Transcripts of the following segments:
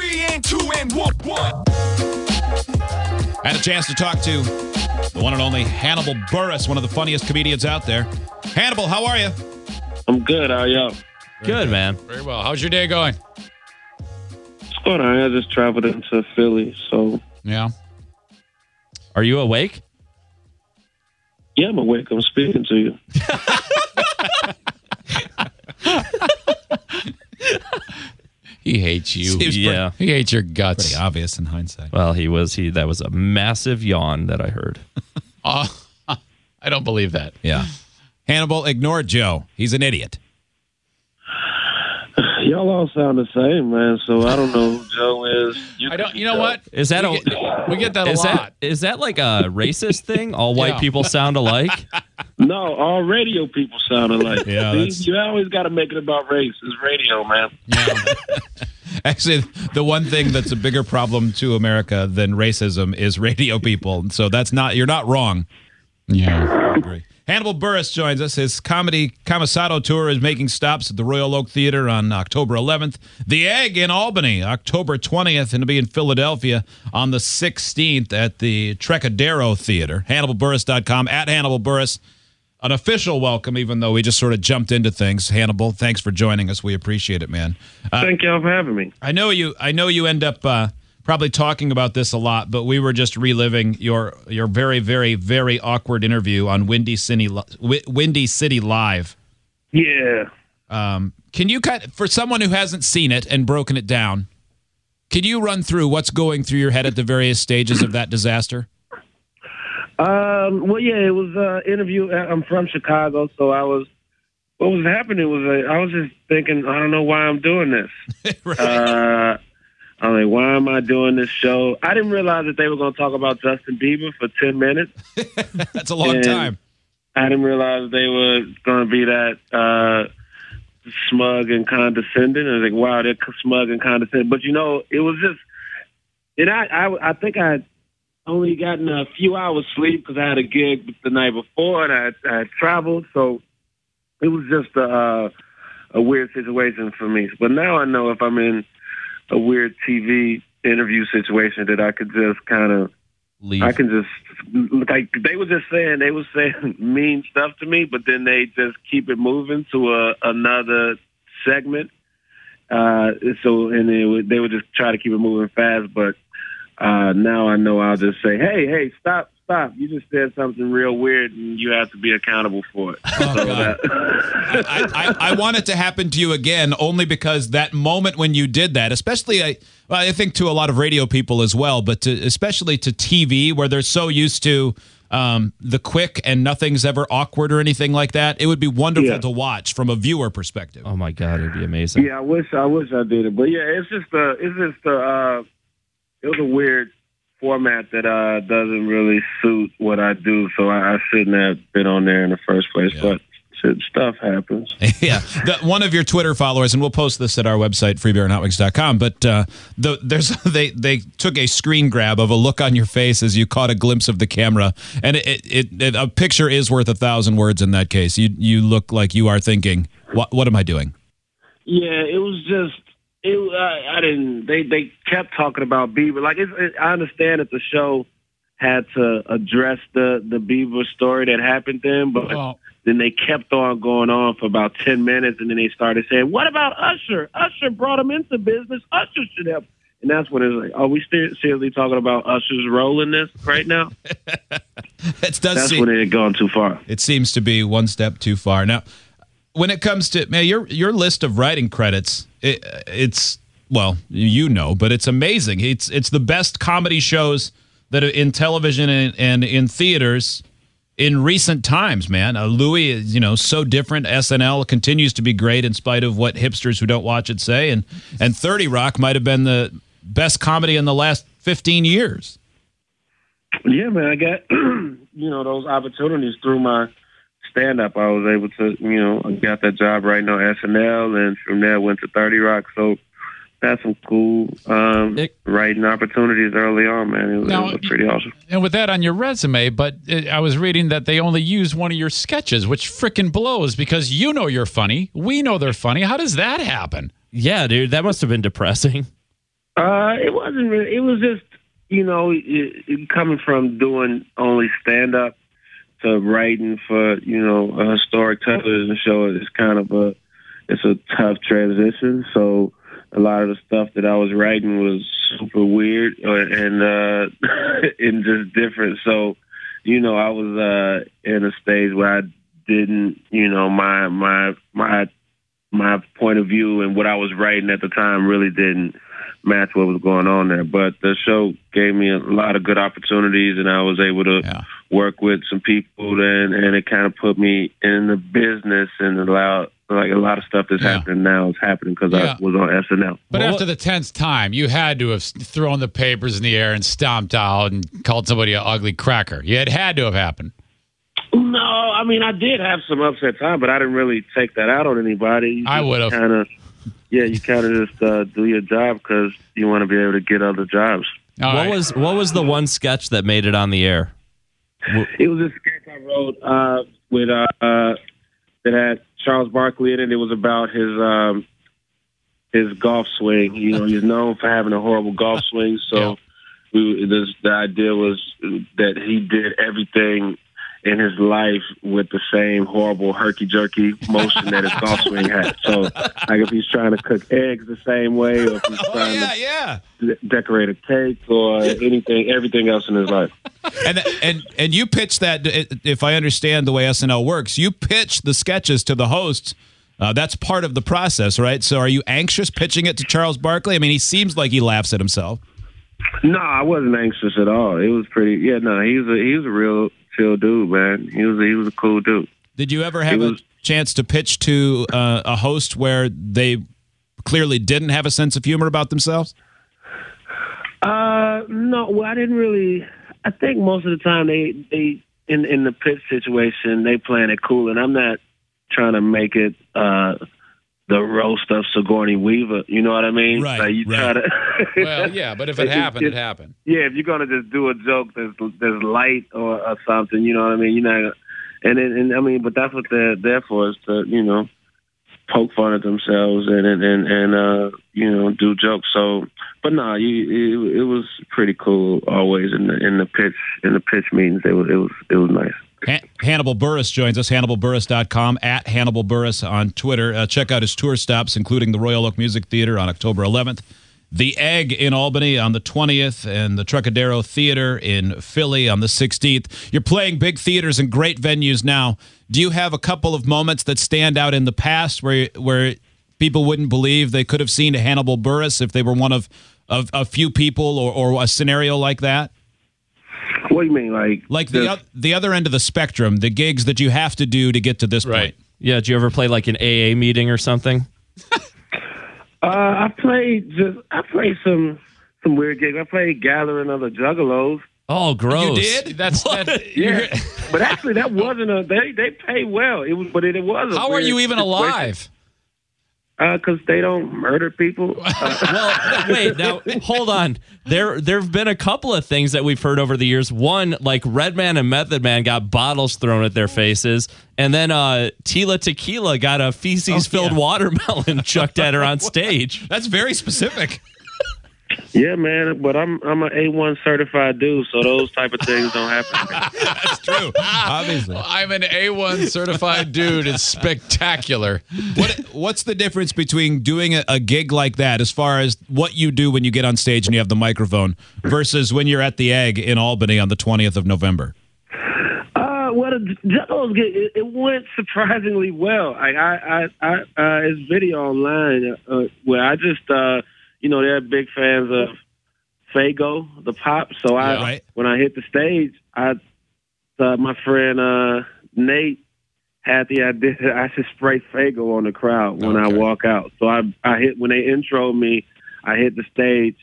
three and two and one. one. I had a chance to talk to the one and only Hannibal Buress, one of the funniest comedians out there. Hannibal, how are you? I'm good. How are y'all? Good, man. Very well. How's your day going? What's going on? I just traveled into Philly, so Yeah. Are you awake? yeah, I'm awake. I'm speaking to you. He hates you. Seems yeah. He hates your guts. Pretty obvious in hindsight. Well, he was. He that was a massive yawn that I heard. Oh, I don't believe that. Yeah. Hannibal, ignore Joe. He's an idiot. Y'all all sound the same, man. So I don't know who Joe is. You I don't. You know what? Is that we a get, we get that a is lot. that is that like a racist thing? All white Yeah. people sound alike. No, all radio people sound alike. Yeah, See, you always got to make it about race. It's radio, man. Yeah. Actually, the one thing that's a bigger problem to America than racism is radio people. So that's not, you're not wrong. yeah. I agree. Hannibal Buress joins us. His comedy Camisado tour is making stops at the Royal Oak Theater on October 11th. The Egg in Albany, October 20th, and to be in Philadelphia on the 16th at the Trocadero Theater. HannibalBuress.com, at Hannibal Buress. An official welcome, even though we just sort of jumped into things. Hannibal, thanks for joining us. We appreciate it, man. Uh, Thank y'all for having me. I know you. I know you end up uh, probably talking about this a lot, but we were just reliving your your very, very, very awkward interview on Windy City Windy City Live. Yeah. Um, can you kind for someone who hasn't seen it and broken it down? Can you run through what's going through your head at the various stages of that disaster? Um, well, yeah, it was an interview. I'm from Chicago, so I was. What was happening was uh, I was just thinking, I don't know why I'm doing this. Uh, I'm like, why am I doing this show? I didn't realize that they were going to talk about Justin Bieber for 10 minutes. That's a long And- time. I didn't realize they were going to be that uh, smug and condescending. I was like, wow, they're smug and condescending. But you know, it was just, and I, I, I think I only gotten a few hours sleep because I had a gig the night before and I, I had traveled, so it was just a, uh, a weird situation for me. But now I know if I'm in a weird TV interview situation that I could just kind of Leave. I can just like they were just saying they were saying mean stuff to me, but then they just keep it moving to a, another segment. Uh, so and they would they would just try to keep it moving fast, but uh, now I know I'll just say, hey, hey, stop, stop! You just said something real weird, and you have to be accountable for it. so that, I, I, I want it to happen to you again only because that moment when you did that, especially I, well, I think to a lot of radio people as well, but to, especially to TV where they're so used to um, the quick and nothing's ever awkward or anything like that. It would be wonderful Yeah. to watch from a viewer perspective. oh my god, it'd be amazing. yeah, I wish I wish I did it, but yeah, it's just a it's just a uh, it was a weird format that uh, doesn't really suit what I do, so I, I shouldn't have been on there in the first place. Yeah. But shit, stuff happens. yeah, the, one of your Twitter followers, and we'll post this at our website, freebeerandhotwings.com. But uh, the, there's they they took a screen grab of a look on your face as you caught a glimpse of the camera, and it, it, it a picture is worth a thousand words in that case. You you look like you are thinking, what what am I doing? Yeah, it was just it. I, I didn't. They they kept talking about Bieber. Like it's, it, I understand that the show had to address the the Bieber story that happened then, but Well, then they kept on going on for about ten minutes, and then they started saying, "What about Usher? Usher brought him into business. Usher should have." And that's when it's like, are we seriously talking about Usher's role in this right now? It does That's seem, when it had gone too far. it seems to be one step too far. Now, when it comes to man, your your list of writing credits, it, it's well, you know, but it's amazing. It's it's the best comedy shows that are in television and, and in theaters in recent times. Man, uh, Louie is you know so different. SNL continues to be great in spite of what hipsters who don't watch it say, and and Thirty Rock might have been the best comedy in the last fifteen years. Yeah, man, I got you know those opportunities through my stand up. I was able to, you know, I got that job right now SNL, and from there went to Thirty Rock. So that's some cool um, Nick- writing opportunities early on, man. It was, Now, it was pretty awesome. and with that on your resume, but uh, I was reading that they only used one of your sketches, which frickin' blows because you know you're funny. We know they're funny. How does that happen? Yeah, dude, that must have been depressing. Uh, it wasn't really. It was just you know, it, it, coming from doing only stand up to writing for you know a historic television show is kind of a it's a tough transition. So a lot of the stuff that I was writing was super weird uh, and uh, and just different. So you know, I was uh, in a stage where I didn't, you know, my my my my point of view and what I was writing at the time really didn't match what was going on there. But the show gave me a lot of good opportunities, and I was able to Yeah. work with some people, and and it kind of put me in the business and allowed like a lot of stuff that's Yeah. happening now is happening because Yeah. I was on SNL. But Well, after the tenth time, you had to have thrown the papers in the air and stomped out and called somebody an ugly cracker. Yeah, It had to have happened. No, I mean I did have some upset time, but I didn't really take that out on anybody. I would've. kind of. Yeah, you kind of just uh, do your job because you want to be able to get other jobs. All what right. was what was the one sketch that made it on the air? It was a sketch I wrote uh, with uh, uh, that had Charles Barkley in it. It was about his um, his golf swing. You know, he's known for having a horrible golf swing. So we, this, the idea was that he did everything in his life with the same horrible herky jerky motion that his golf swing had. So, like if he's trying to cook eggs the same way, or if he's Oh trying yeah, to yeah. de- decorate a cake, or anything, everything else in his life. And and and you pitch that if I understand the way SNL works, you pitch the sketches to the hosts. Uh, that's part of the process, right? So, are you anxious pitching it to Charles Barkley? I mean, he seems like he laughs at himself. No, I wasn't anxious at all. It was pretty. Yeah, no, he's a he was a real chill dude, man. He was a, he was a cool dude. Did you ever have It a was- chance to pitch to uh, a host where they clearly didn't have a sense of humor about themselves? Uh, no, well, I didn't really. I think most of the time they they in in the pitch situation they playing it cool, and I'm not trying to make it uh the roast of Sigourney Weaver. You know what I mean? Right, Like you try right. to. well, yeah, but if it happened, it it- happened. yeah, if you're gonna just do a joke that's that's light or, or something, you know what I mean. You're not, gonna- and and I mean, but that's what they're there for is to you know poke fun at themselves and and and, and uh, you know do jokes. So, but nah, you it, it was pretty cool always in the in the pitch in the pitch meetings. It was it was it was nice. Han- Hannibal Buress joins us, hannibalburess.com, at Hannibal Buress on Twitter. Uh, check out his tour stops, including the Royal Oak Music Theater on October 11th, the Egg in Albany on the 20th, and the Trocadero Theater in Philly on the 16th. You're playing big theaters and great venues now. Do you have a couple of moments that stand out in the past where where people wouldn't believe they could have seen Hannibal Buress if they were one of, of a few people or, or a scenario like that? What do you mean, like Like the just- oth- the other end of the spectrum, the gigs that you have to do to get to this Right. point. Yeah, did you ever play like an AA meeting or something? Uh, I played just I played some some weird gigs. I played Gathering of the Juggalos. Oh, gross. You did? That's that. Yeah, but actually that wasn't a they they pay well. It was, but it, it was. A How are you even alive? Because they don't murder people. well, wait, now hold on. There there've been a couple of things that we've heard over the years. One, like Redman and Method Man got bottles thrown at their faces, and then uh Tila Tequila got a feces filled Oh, yeah. watermelon chucked at her on stage. That's very specific. Yeah, man. But I'm I'm an A one certified dude, so those type of things don't happen. That's true. Obviously. I'm an A1 certified dude. It's spectacular. What what's the difference between doing a, a gig like that as far as what you do when you get on stage and you have the microphone versus when you're at the egg in Albany on the 20th of November? Uh, well, the Juggalos get it, it went surprisingly well. I I I, I uh, his video online uh, where I just uh, you know they're big fans of Faygo the pop. So I Yeah. Right. when I hit the stage, I uh, my friend uh, Nate had the idea that I should spray Faygo on the crowd when I walk out. So I I hit when they intro me, I hit the stage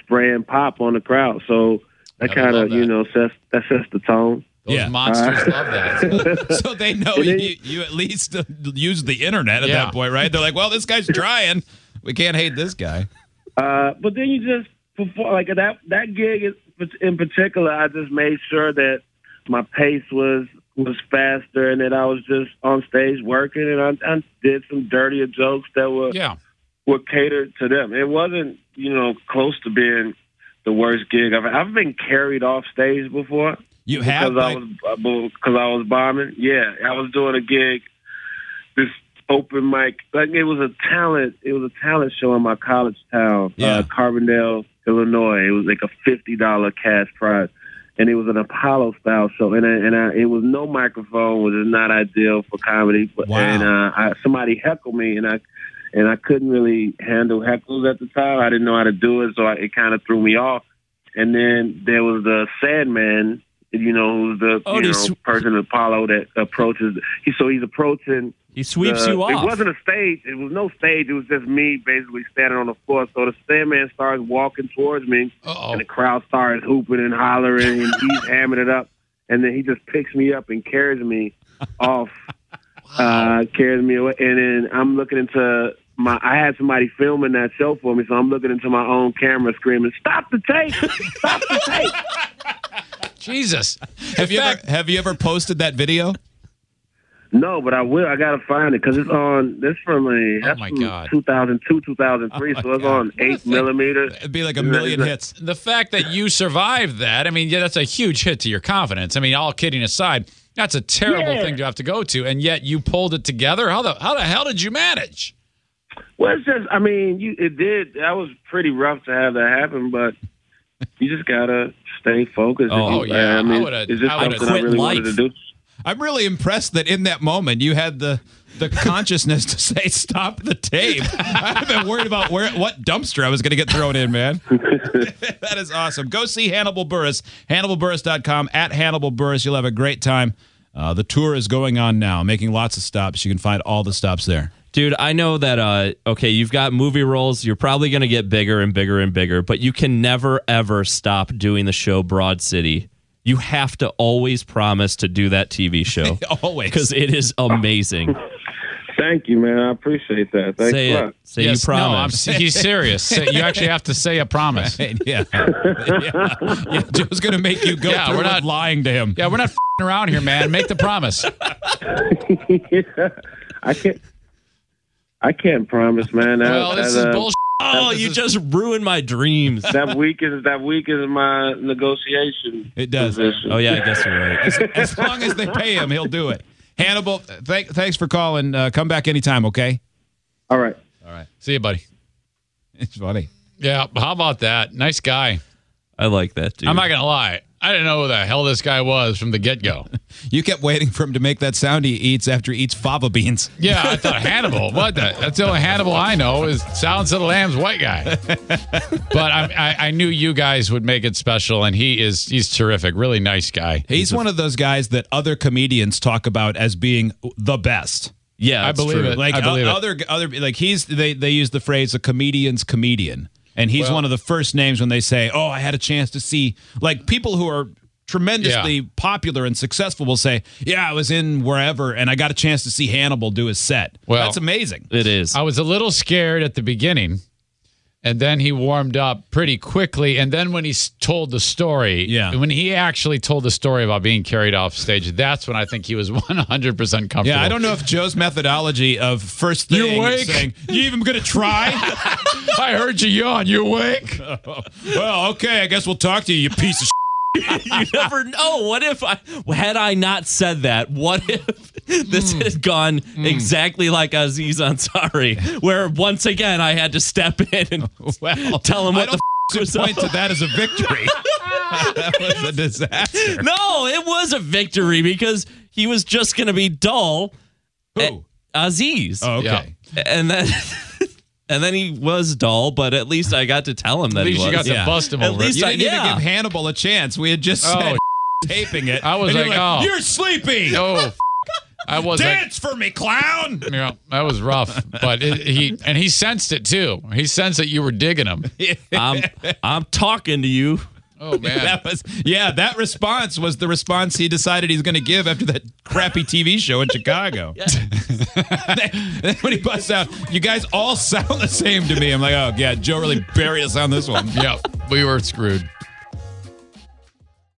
spraying pop on the crowd. So that kind of you know sets that sets the tone. Those Yeah. monsters love that. So they know then- you, you at least uh, use the internet at Yeah. that point, right? They're like, well, this guy's trying. We can't hate this guy. Uh, but then you just perform like that. That gig is, in particular, I just made sure that my pace was was faster and that I was just on stage working, and I, I did some dirtier jokes that were Yeah. were catered to them. It wasn't, you know, close to being the worst gig I've. I've been carried off stage before. You have because I was because I was bombing. Yeah, I was doing a gig, open mic. Like it was a talent. It was a talent show in my college town, Yeah. uh, Carbondale, Illinois. It was like a fifty dollar cash prize, and it was an Apollo style show. And I, and I, it was no microphone, which is not ideal for comedy. But, Wow. And uh, I, somebody heckled me, and I. And I couldn't really handle heckles at the time. I didn't know how to do it, so I, it kind of threw me off. And then there was the Sandman, you know, who's the Oh, you know, sw- person Apollo that approaches. He, so he's approaching. He sweeps the- you off. It wasn't a stage. It was no stage. It was just me basically standing on the floor. So the Sandman starts walking towards me, Uh-oh. and the crowd starts hooping and hollering, and he's hamming it up. And then he just picks me up and carries me off, uh, carries me away. And then I'm looking into my. I had somebody filming that show for me, so I'm looking into my own camera, screaming, "Stop the tape! Stop the tape!" Jesus. have you fact- ever have you ever posted that video? No, but I will. I gotta find it because it's on. This from a that's Oh, my from God. 2002, 2003. Oh, my so it's God. on eight millimeter. It'd be like a million hits. the fact that you survived that, I mean, yeah, that's a huge hit to your confidence. I mean, all kidding aside, that's a terrible Yeah. thing to have to go to, and yet you pulled it together. How the how the hell did you manage? Well, it's just. I mean, you. It did. That was pretty rough to have that happen, but you just gotta stay focused. Oh, you- yeah. I mean, I would've- it's just I would've something I quit really wanted life. to do. I'm really impressed that in that moment you had the the consciousness to say stop the tape. I've been worried about where what dumpster I was going to get thrown in, man. that is awesome. Go see Hannibal Buress, hannibalburess.com at Hannibal Buress. You'll have a great time. Uh, the tour is going on now, making lots of stops. You can find all the stops there. Dude, I know that uh okay, you've got movie roles, you're probably going to get bigger and bigger and bigger, but you can never ever stop doing the show Broad City. You have to always promise to do that TV show Always. cuz it is amazing. Thank you, man. I appreciate that. Thanks say a it. lot. Say Yes, you no, I'm, promise. he's serious. Say- you actually have to say a promise. yeah. yeah. yeah. Joe's going to make you go Yeah, through we're not- lying to him. Yeah, we're not fing around here, man. Make the promise. yeah. I can't. I can't promise, man. That, Well, this that, is uh, bullshit. oh, This you is- just ruined my dreams. That weakens that weakens my negotiation. It does. position. Oh yeah, I guess you're right. As long as they pay him, he'll do it. Hannibal, th- thanks for calling. Uh, come back anytime, okay? All right. See you, buddy. It's funny. Yeah, how about that? Nice guy. I like that, dude. I'm not gonna lie. I didn't know who the hell this guy was from the get go. You kept waiting for him to make that sound he eats after he eats fava beans. Yeah, I thought Hannibal. What the? That's the only Hannibal I know is Silence of the Lambs white guy. But I, I, I knew you guys would make it special, and he is he's terrific. Really nice guy. He's one of those guys that other comedians talk about as being the best. yeah, I believe true. it. Like I believe o- it. other other like he's they they use the phrase a comedian's comedian. And he's Well- one of the first names when they say, "Oh, I had a chance to see like people who are tremendously Yeah. popular and successful will say, "Yeah, I was in wherever and I got a chance to see Hannibal do his set." Well- That's amazing. It is. I was a little scared at the beginning, and then he warmed up pretty quickly. And then when he told the story, Yeah. when he actually told the story about being carried off stage, that's when I think he was 100 percent comfortable. Yeah, I don't know if Joe's methodology of first thing You awake? saying, "You even going to try?" I heard you yawn. You awake? well, okay, I guess we'll talk to you, you piece of. you never know. What if I had I not said that? What if this Hmm. had gone exactly like Aziz Ansari, where once again I had to step in and Well, tell him what the f- was point up. to that as a victory. that was a disaster. No, it was a victory because he was just going to be dull. Who? Aziz, Oh, okay. and then. And then he was dull, but at least I got to tell him that At least he you was. got to bust him At over. least. You I- didn't even give Hannibal a chance. We had just Oh, said taping it. I was you're like, oh. you're sleepy. Oh, f- I was like, Dance for me, clown. you know, that was rough. But it, he and he sensed it too. He sensed that you were digging him. I'm, I'm talking to you. Oh man. That was yeah. That response was the response he decided he's going to give after that crappy TV show in Chicago. then when he busts out, you guys all sound the same to me. I'm like, oh yeah, Joe really buried us on this one. Yep, we were screwed.